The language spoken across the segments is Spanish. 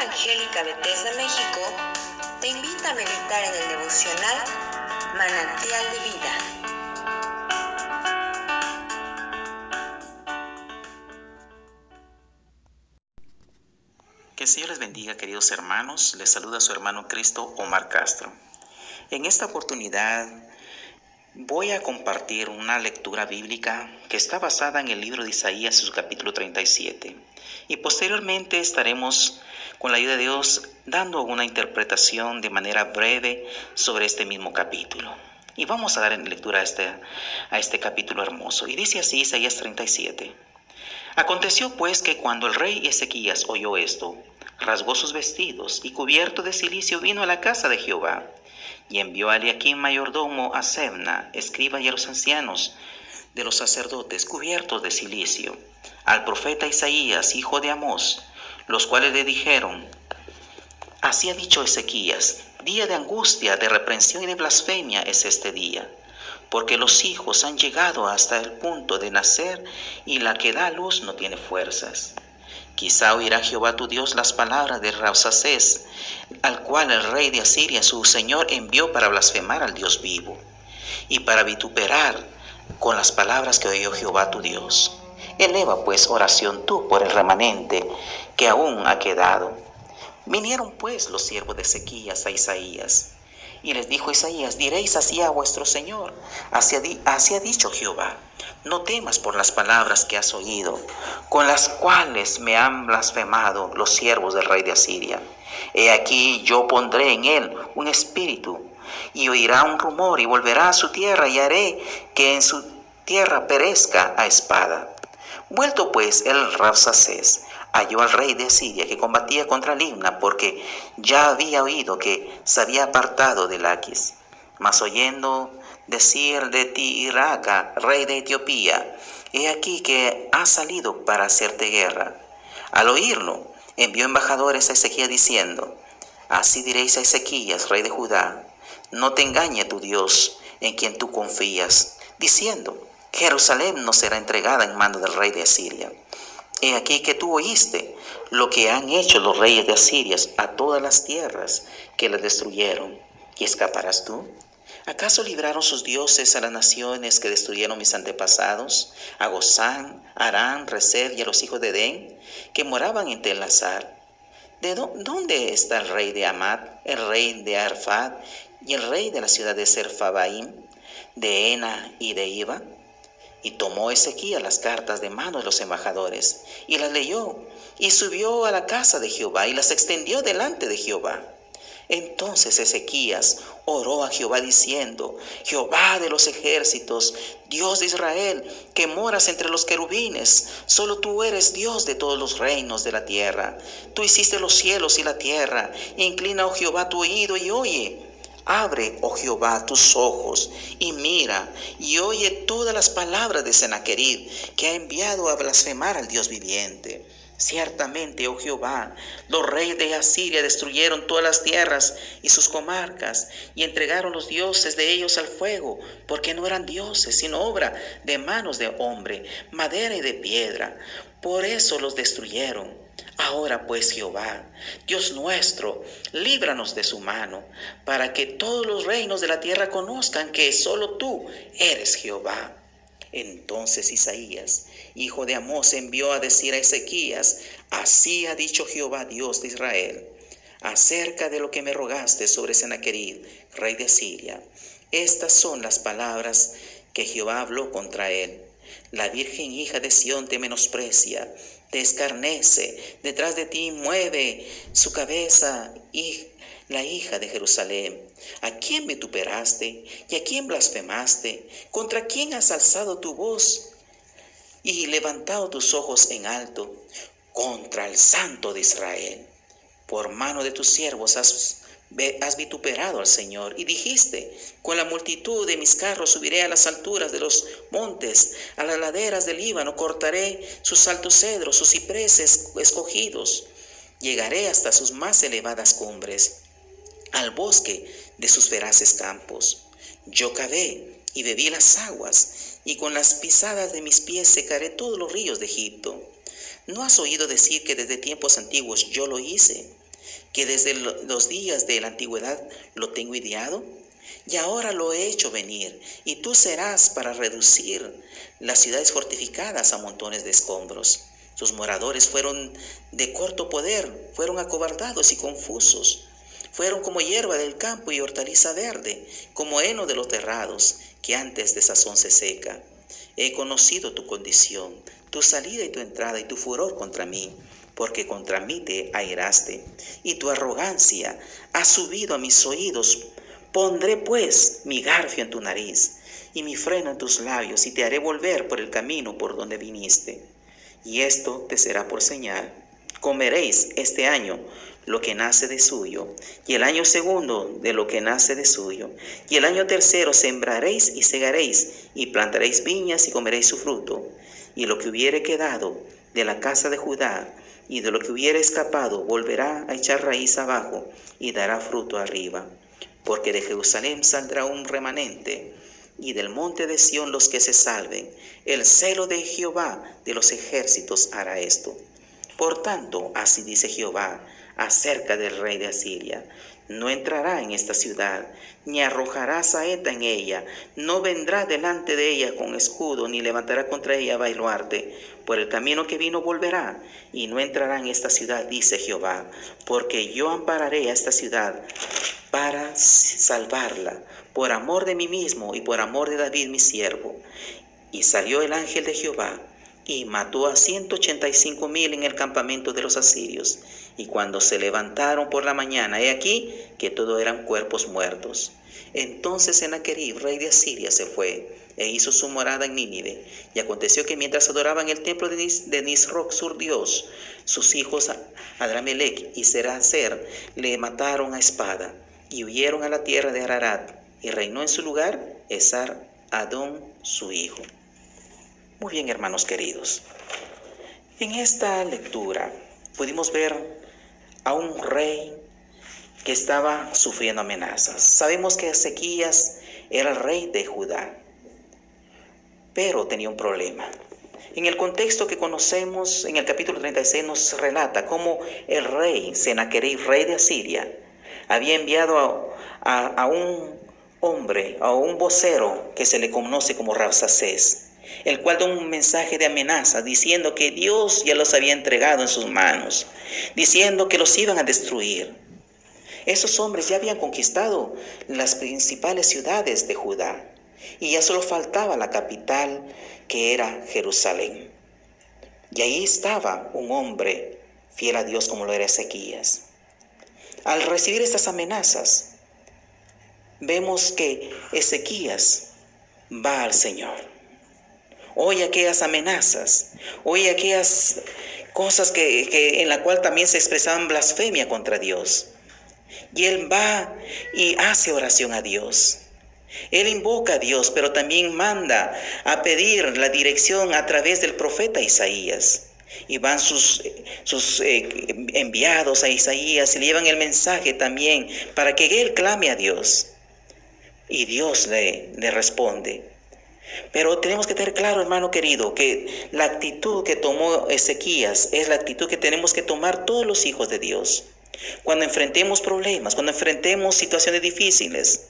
Evangélica Bethesda México te invita a meditar en el devocional Manantial de Vida. Que el Señor les bendiga, queridos hermanos. Les saluda su hermano Cristo Omar Castro. En esta oportunidad voy a compartir una lectura bíblica que está basada en el libro de Isaías, su capítulo 37. Y posteriormente estaremos, con la ayuda de Dios, dando una interpretación de manera breve sobre este mismo capítulo. Y vamos a dar en lectura a este, a este capítulo hermoso. Y dice así Isaías 37. Aconteció pues que cuando el rey Ezequías oyó esto, rasgó sus vestidos y cubierto de silicio vino a la casa de Jehová y envió a mayordomo a Sebna, escriba y a los ancianos de los sacerdotes cubiertos de silicio, al profeta Isaías, hijo de Amós, los cuales le dijeron, Así ha dicho Ezequías, día de angustia, de reprensión y de blasfemia es este día, porque los hijos han llegado hasta el punto de nacer y la que da luz no tiene fuerzas. Quizá oirá Jehová tu Dios las palabras de Rabsacés, al cual el rey de Asiria, su señor, envió para blasfemar al Dios vivo y para vituperar con las palabras que oyó Jehová tu Dios. Eleva pues oración tú por el remanente que aún ha quedado. Vinieron pues los siervos de Ezequías a Isaías. Y les dijo Isaías, diréis así a vuestro Señor, así ha, así ha dicho Jehová, no temas por las palabras que has oído, con las cuales me han blasfemado los siervos del rey de Asiria. He aquí yo pondré en él un espíritu, y oirá un rumor, y volverá a su tierra, y haré que en su tierra perezca a espada. Vuelto pues el Rabsacés, halló al rey de Asiria que combatía contra Limna, porque ya había oído que se había apartado de Laquis. Mas oyendo decir de ti Iraca, rey de Etiopía, he aquí que ha salido para hacerte guerra. Al oírlo, envió embajadores a Ezequías diciendo, Así diréis a Ezequías, rey de Judá, no te engañe tu Dios, en quien tú confías, diciendo, Jerusalén no será entregada en mano del rey de Asiria. He aquí que tú oíste lo que han hecho los reyes de Asiria a todas las tierras que las destruyeron, y escaparás tú. ¿Acaso libraron sus dioses a las naciones que destruyeron mis antepasados, a Gozán, Arán, Resed y a los hijos de Edén, que moraban en Telazar? ¿De dónde está el rey de Amad, el rey de Arfad y el rey de la ciudad de Serfabaim, de Ena y de Iba? Y tomó Ezequiel las cartas de mano de los embajadores, y las leyó, y subió a la casa de Jehová, y las extendió delante de Jehová. Entonces Ezequías oró a Jehová diciendo, Jehová de los ejércitos, Dios de Israel, que moras entre los querubines, solo tú eres Dios de todos los reinos de la tierra. Tú hiciste los cielos y la tierra, inclina, oh Jehová, tu oído y oye. Abre, oh Jehová, tus ojos y mira y oye todas las palabras de Sennacherib, que ha enviado a blasfemar al Dios viviente. Ciertamente, oh Jehová, los reyes de Asiria destruyeron todas las tierras y sus comarcas y entregaron los dioses de ellos al fuego, porque no eran dioses, sino obra de manos de hombre, madera y de piedra. Por eso los destruyeron. Ahora pues, Jehová, Dios nuestro, líbranos de su mano, para que todos los reinos de la tierra conozcan que solo tú eres Jehová. Entonces Isaías, hijo de Amós, envió a decir a Ezequías, así ha dicho Jehová Dios de Israel, acerca de lo que me rogaste sobre Sennacherib, rey de Siria. Estas son las palabras que Jehová habló contra él. La virgen hija de Sión te menosprecia, te escarnece, detrás de ti mueve su cabeza y la hija de Jerusalén. ¿A quién vituperaste y a quién blasfemaste? ¿Contra quién has alzado tu voz y levantado tus ojos en alto? Contra el Santo de Israel. Por mano de tus siervos has, has vituperado al Señor y dijiste, con la multitud de mis carros subiré a las alturas de los montes, a las laderas del Líbano, cortaré sus altos cedros, sus cipreses escogidos, llegaré hasta sus más elevadas cumbres al bosque de sus feraces campos. Yo cavé y bebí las aguas, y con las pisadas de mis pies secaré todos los ríos de Egipto. ¿No has oído decir que desde tiempos antiguos yo lo hice? que desde los días de la antigüedad lo tengo ideado? Y ahora lo he hecho venir, y tú serás para reducir las ciudades fortificadas a montones de escombros. Sus moradores fueron de corto poder, fueron acobardados y confusos. Fueron como hierba del campo y hortaliza verde, como heno de los terrados, que antes de sazón se seca. He conocido tu condición, tu salida y tu entrada y tu furor contra mí, porque contra mí te airaste, y tu arrogancia ha subido a mis oídos. Pondré pues mi garfio en tu nariz y mi freno en tus labios, y te haré volver por el camino por donde viniste. Y esto te será por señal. Comeréis este año lo que nace de suyo, y el año segundo de lo que nace de suyo, y el año tercero sembraréis y segaréis, y plantaréis viñas y comeréis su fruto, y lo que hubiere quedado de la casa de Judá y de lo que hubiere escapado volverá a echar raíz abajo y dará fruto arriba, porque de Jerusalén saldrá un remanente, y del monte de Sión los que se salven. El celo de Jehová de los ejércitos hará esto. Por tanto, así dice Jehová, acerca del rey de Asiria. No entrará en esta ciudad, ni arrojará saeta en ella, no vendrá delante de ella con escudo, ni levantará contra ella bailuarte. Por el camino que vino volverá, y no entrará en esta ciudad, dice Jehová, porque yo ampararé a esta ciudad para salvarla, por amor de mí mismo y por amor de David mi siervo. Y salió el ángel de Jehová y mató a ciento ochenta y cinco mil en el campamento de los asirios. Y cuando se levantaron por la mañana, he aquí que todo eran cuerpos muertos. Entonces Sennacherib, rey de Asiria, se fue e hizo su morada en Nínive. Y aconteció que mientras adoraban el templo de, Nis, de Nisroch, su dios, sus hijos Adramelech y Seracer le mataron a espada y huyeron a la tierra de Ararat. Y reinó en su lugar Esar Adón, su hijo. Muy bien, hermanos queridos. En esta lectura pudimos ver a un rey que estaba sufriendo amenazas. Sabemos que Ezequías era rey de Judá, pero tenía un problema. En el contexto que conocemos, en el capítulo 36 nos relata cómo el rey Sennacherib, rey de Asiria, había enviado a un hombre, a un vocero que se le conoce como Rabsacés, el cual da un mensaje de amenaza diciendo que Dios ya los había entregado en sus manos, diciendo que los iban a destruir. Esos hombres ya habían conquistado las principales ciudades de Judá y ya solo faltaba la capital que era Jerusalén. Y ahí estaba un hombre fiel a Dios como lo era Ezequías. Al recibir estas amenazas, vemos que Ezequías va al Señor oye aquellas amenazas, oye aquellas cosas que, en la cual también se expresaban blasfemia contra Dios. Y él va y hace oración a Dios. Él invoca a Dios, pero también manda a pedir la dirección a través del profeta Isaías. Y van sus, sus eh, enviados a Isaías y le llevan el mensaje también para que él clame a Dios. Y Dios le, le responde. Pero tenemos que tener claro, hermano querido, que la actitud que tomó Ezequías es la actitud que tenemos que tomar todos los hijos de Dios. Cuando enfrentemos problemas, cuando enfrentemos situaciones difíciles,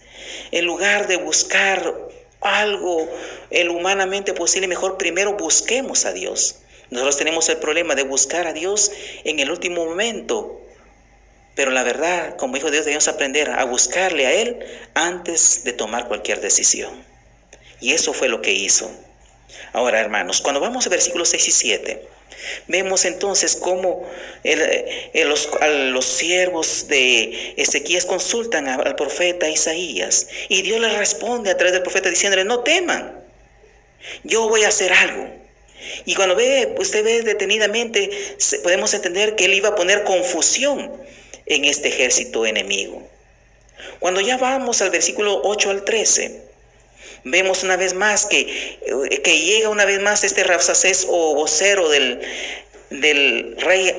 en lugar de buscar algo el humanamente posible, mejor primero busquemos a Dios. Nosotros tenemos el problema de buscar a Dios en el último momento. Pero la verdad, como hijo de Dios, debemos aprender a buscarle a Él antes de tomar cualquier decisión. Y eso fue lo que hizo. Ahora, hermanos, cuando vamos a versículos 6 y 7, vemos entonces cómo los, los, siervos de Ezequías consultan al profeta Isaías y Dios les responde a través del profeta diciéndole, no teman, yo voy a hacer algo. Y cuando ve, usted ve detenidamente, podemos entender que él iba a poner confusión en este ejército enemigo. Cuando ya vamos al versículo 8 al 13, Vemos una vez más que, que llega una vez más este Rapsacés o vocero del, del rey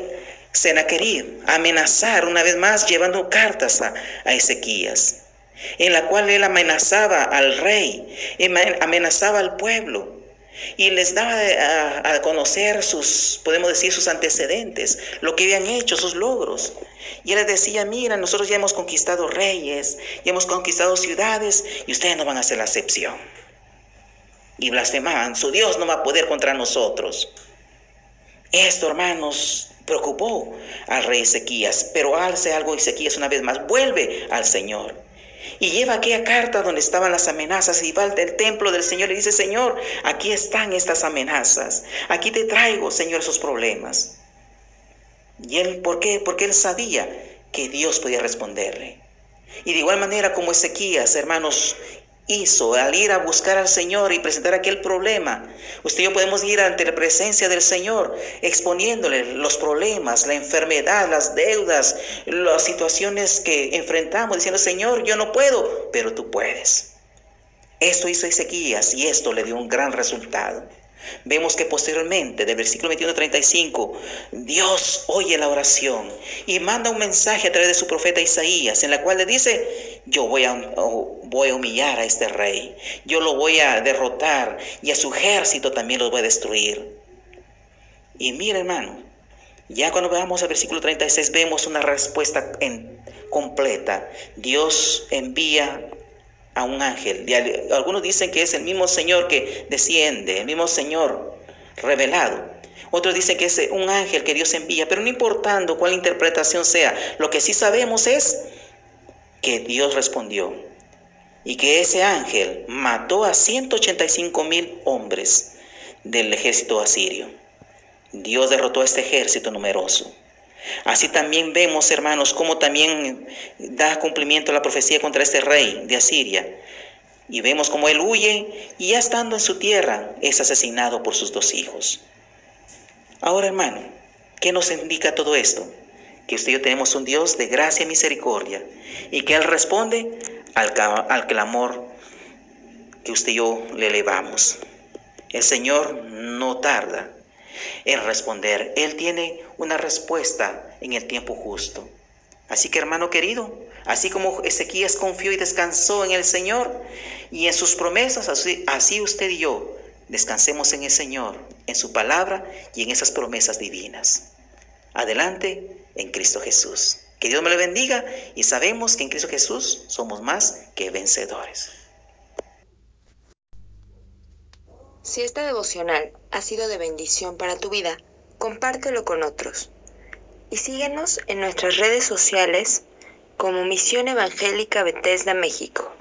Sennacherib a amenazar una vez más llevando cartas a, a Ezequías, en la cual él amenazaba al rey, amenazaba al pueblo. Y les daba a, conocer sus, podemos decir, sus antecedentes, lo que habían hecho, sus logros. Y él les decía, mira, nosotros ya hemos conquistado reyes, ya hemos conquistado ciudades y ustedes no van a ser la excepción. Y blasfemaban, su Dios no va a poder contra nosotros. Esto, hermanos, preocupó al rey Ezequías, pero hace algo Ezequías una vez más, vuelve al Señor. Y lleva aquella carta donde estaban las amenazas y va al templo del Señor y dice, Señor, aquí están estas amenazas, aquí te traigo, Señor, esos problemas. ¿Y él por qué? Porque él sabía que Dios podía responderle. Y de igual manera como Ezequías, hermanos, hizo al ir a buscar al Señor y presentar aquel problema. Usted y yo podemos ir ante la presencia del Señor exponiéndole los problemas, la enfermedad, las deudas, las situaciones que enfrentamos, diciendo, Señor, yo no puedo, pero tú puedes. Esto hizo Ezequías y esto le dio un gran resultado. Vemos que posteriormente, del versículo 21 35, Dios oye la oración y manda un mensaje a través de su profeta Isaías, en la cual le dice, yo voy a, voy a humillar a este rey, yo lo voy a derrotar y a su ejército también lo voy a destruir. Y mira hermano, ya cuando veamos el versículo 36 vemos una respuesta en, completa. Dios envía a un ángel. Algunos dicen que es el mismo Señor que desciende, el mismo Señor revelado. Otros dicen que es un ángel que Dios envía, pero no importando cuál interpretación sea, lo que sí sabemos es que Dios respondió y que ese ángel mató a 185 mil hombres del ejército asirio. Dios derrotó a este ejército numeroso. Así también vemos, hermanos, cómo también da cumplimiento la profecía contra este rey de Asiria. Y vemos cómo él huye y ya estando en su tierra es asesinado por sus dos hijos. Ahora, hermano, ¿qué nos indica todo esto? Que usted y yo tenemos un Dios de gracia y misericordia y que Él responde al, al clamor que usted y yo le elevamos. El Señor no tarda en responder. Él tiene una respuesta en el tiempo justo. Así que hermano querido, así como Ezequías confió y descansó en el Señor y en sus promesas, así, así usted y yo descansemos en el Señor, en su palabra y en esas promesas divinas. Adelante en Cristo Jesús. Que Dios me le bendiga y sabemos que en Cristo Jesús somos más que vencedores. Si esta devocional ha sido de bendición para tu vida, compártelo con otros. Y síguenos en nuestras redes sociales como Misión Evangélica Bethesda México.